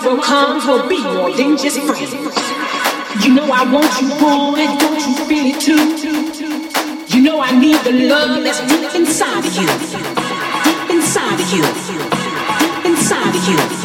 tomorrow comes, we'll be more than just friends. You know I want you, boy, don't you feel it too? You know I need the love that's deep inside of you, deep inside of you, deep inside of you,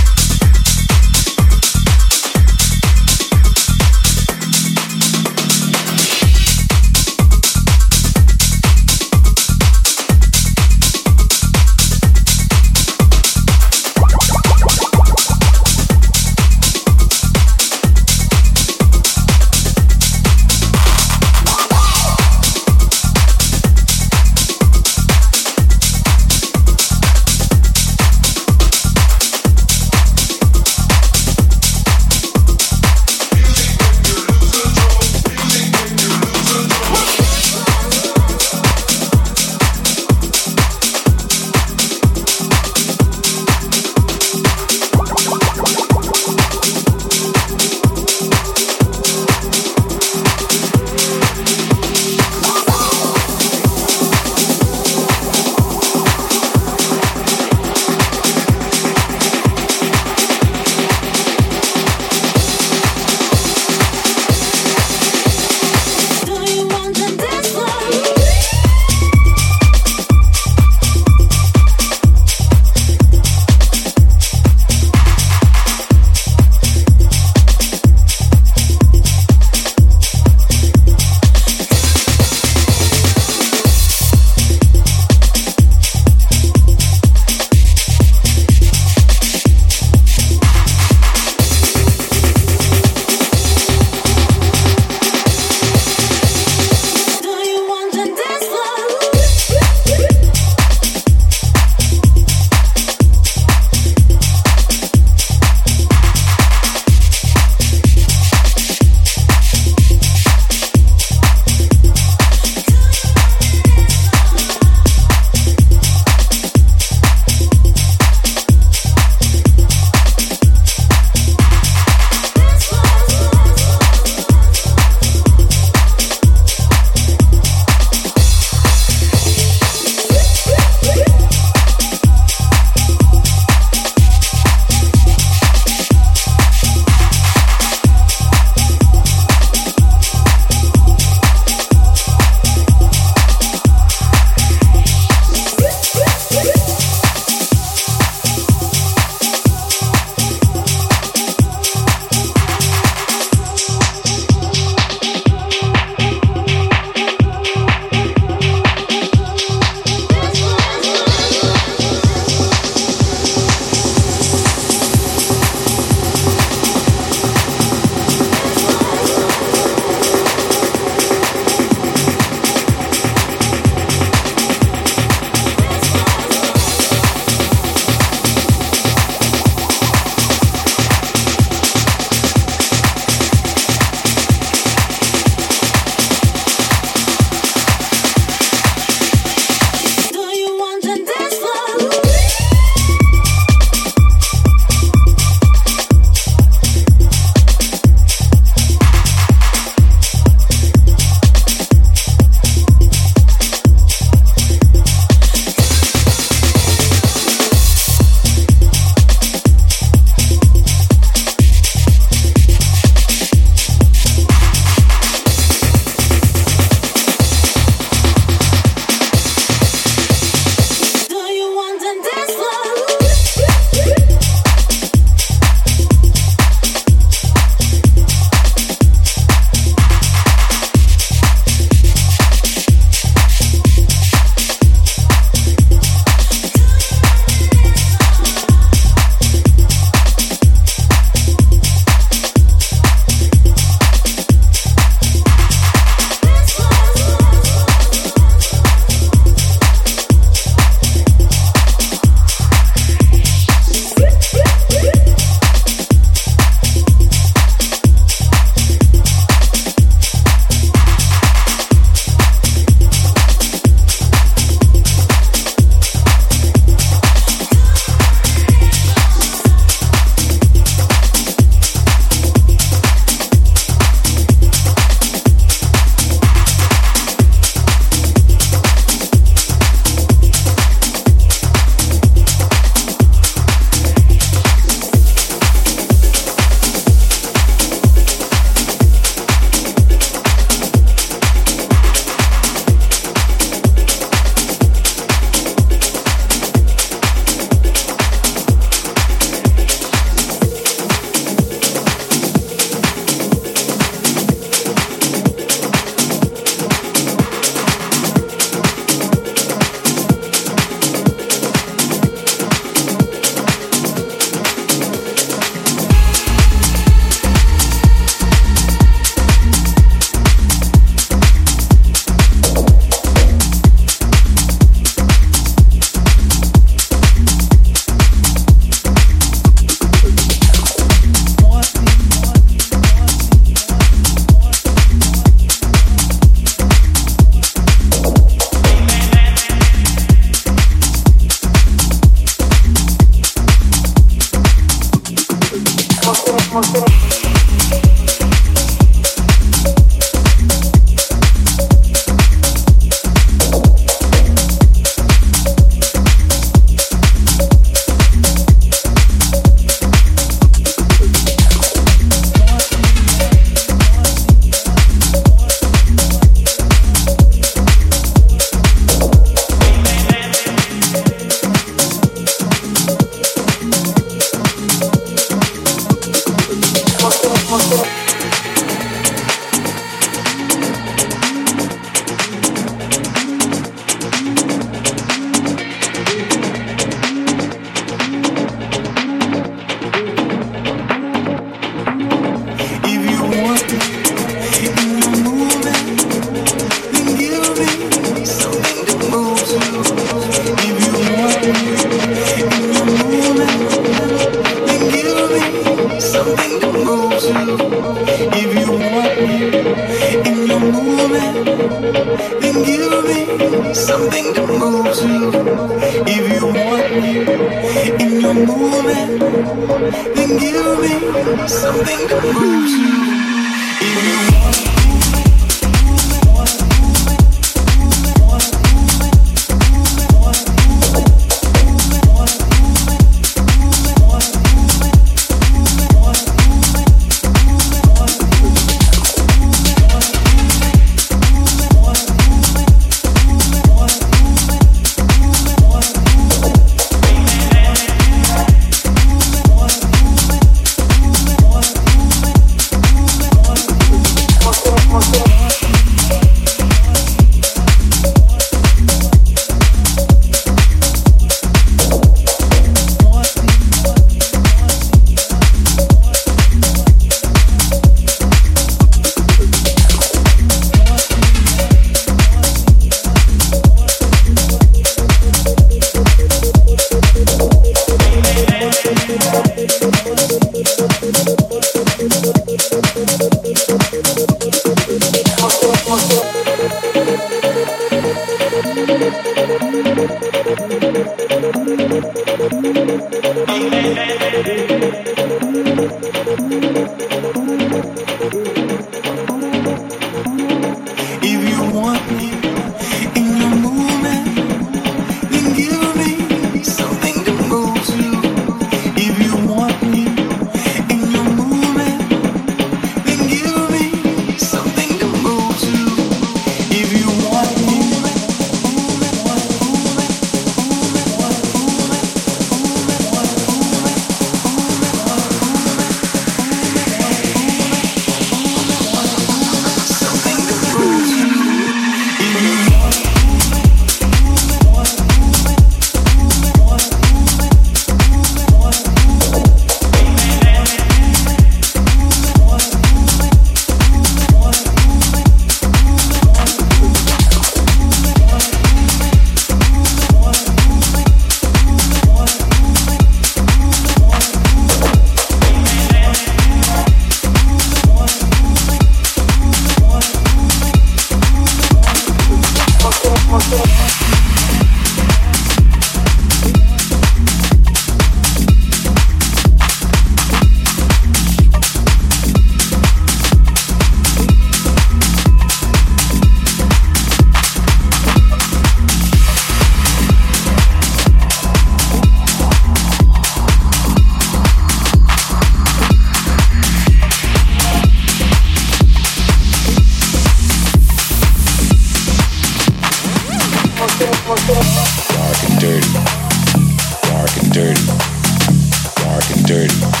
dirty.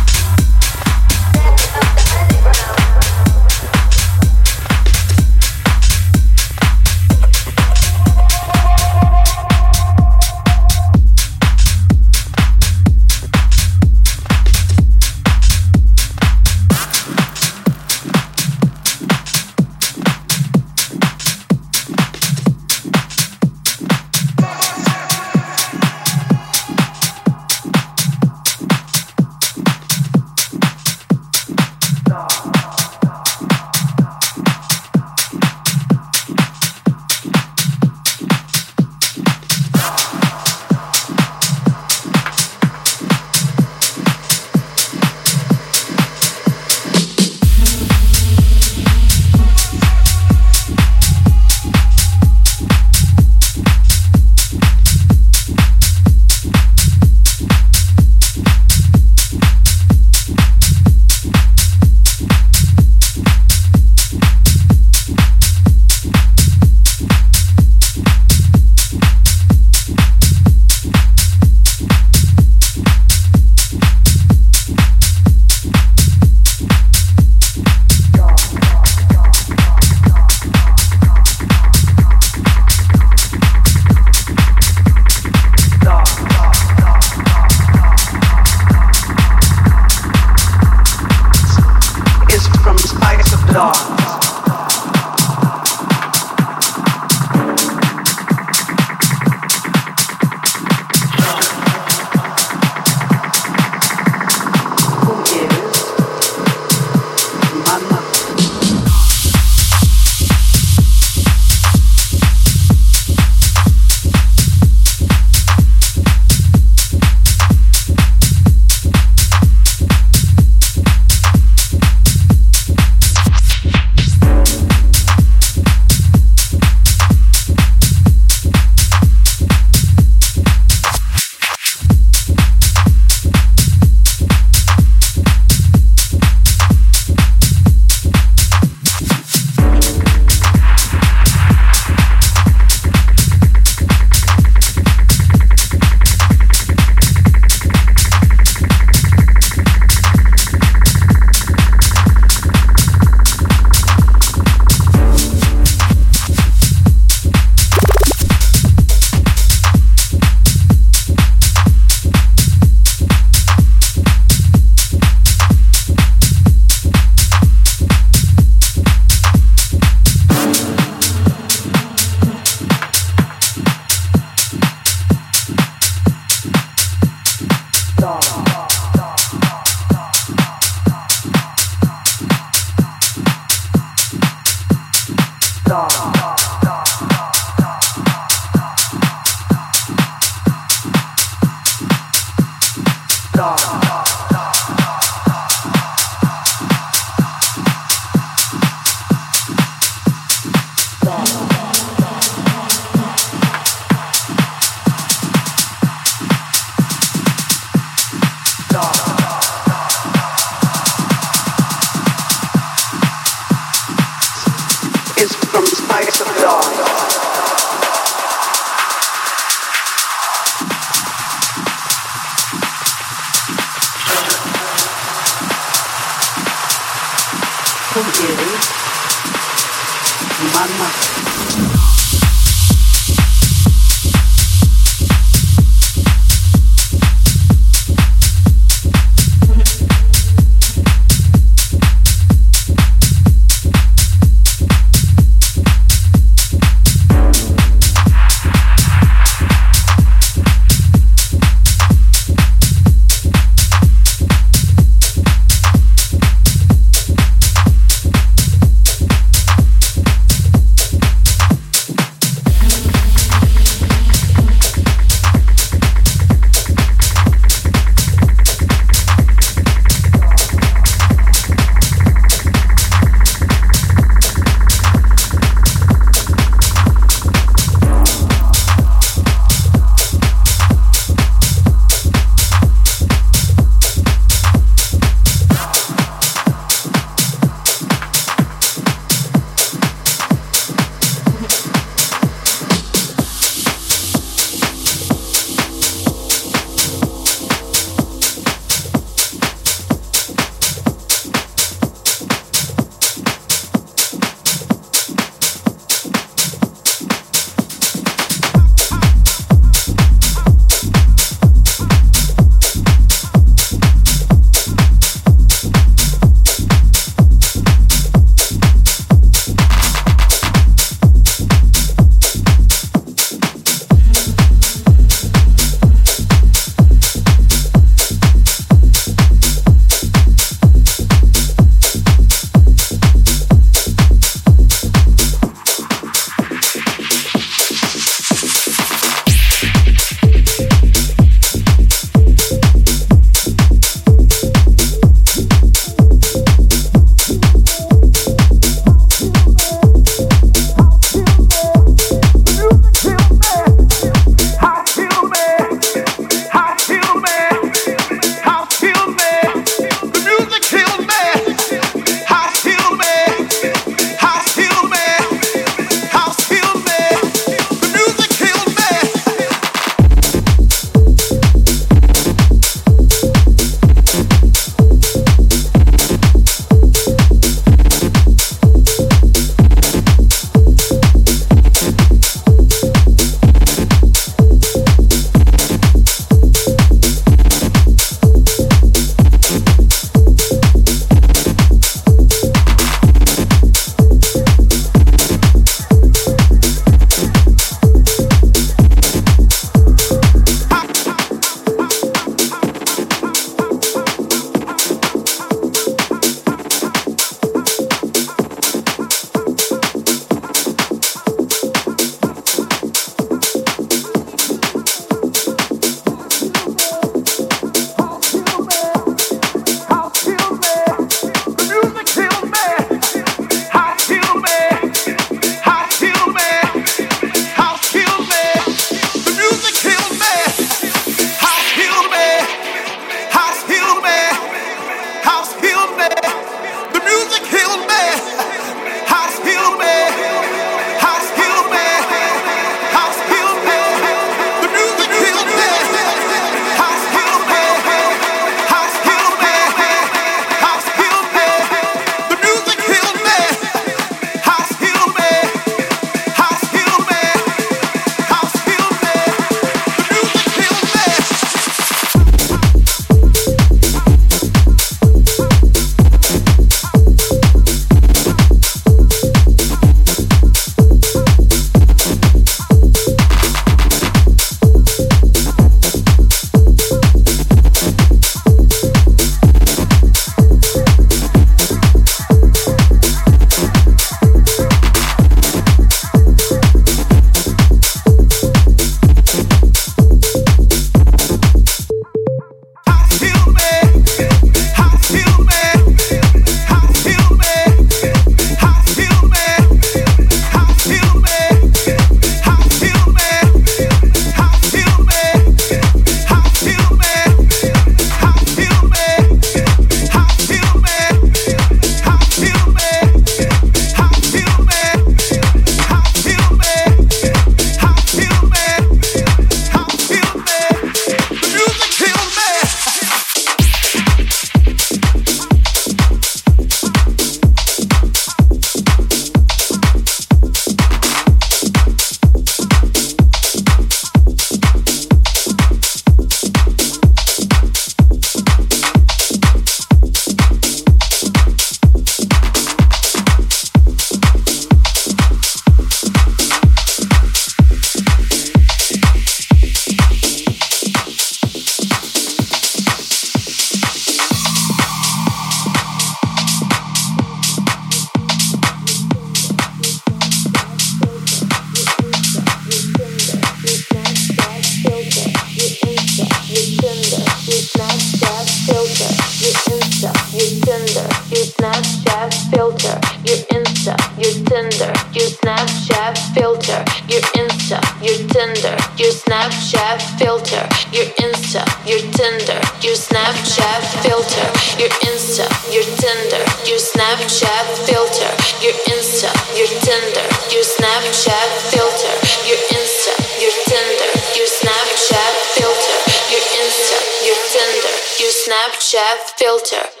Tinder, your Snapchat filter, your Insta, your Tinder, your Snapchat filter, your Insta, your Tinder, your Snapchat filter, your Insta, your Tinder, your Snapchat filter, your Insta, your Tinder, your Snapchat filter, your Insta, your Tinder, your Snapchat filter.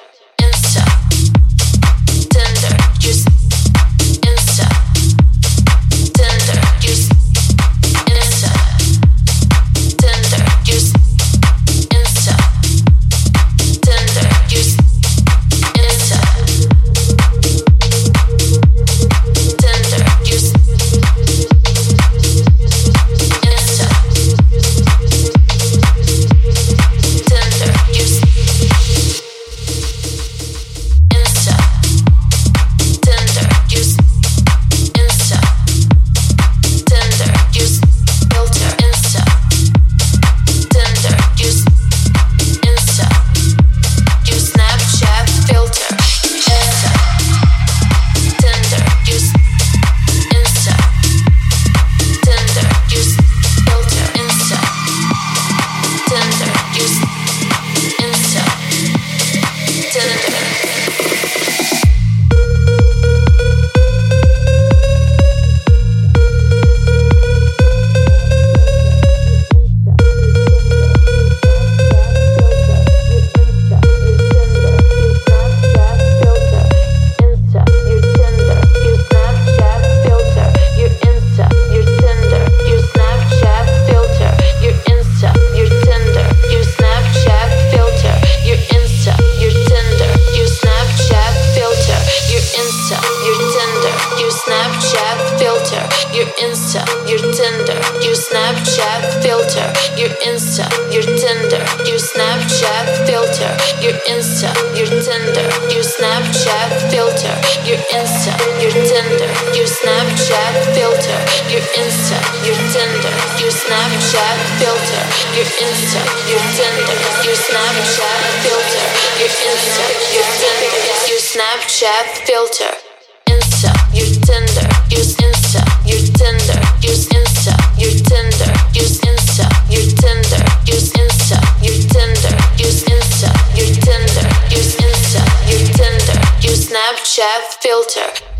Snapchat filter. Insta, use Tinder, use Insta, use Tinder, use Insta, use Tinder, use Insta, use Tinder, use Insta, use Tinder, use Insta, use Tinder, use Insta, use Tinder, use Snapchat filter.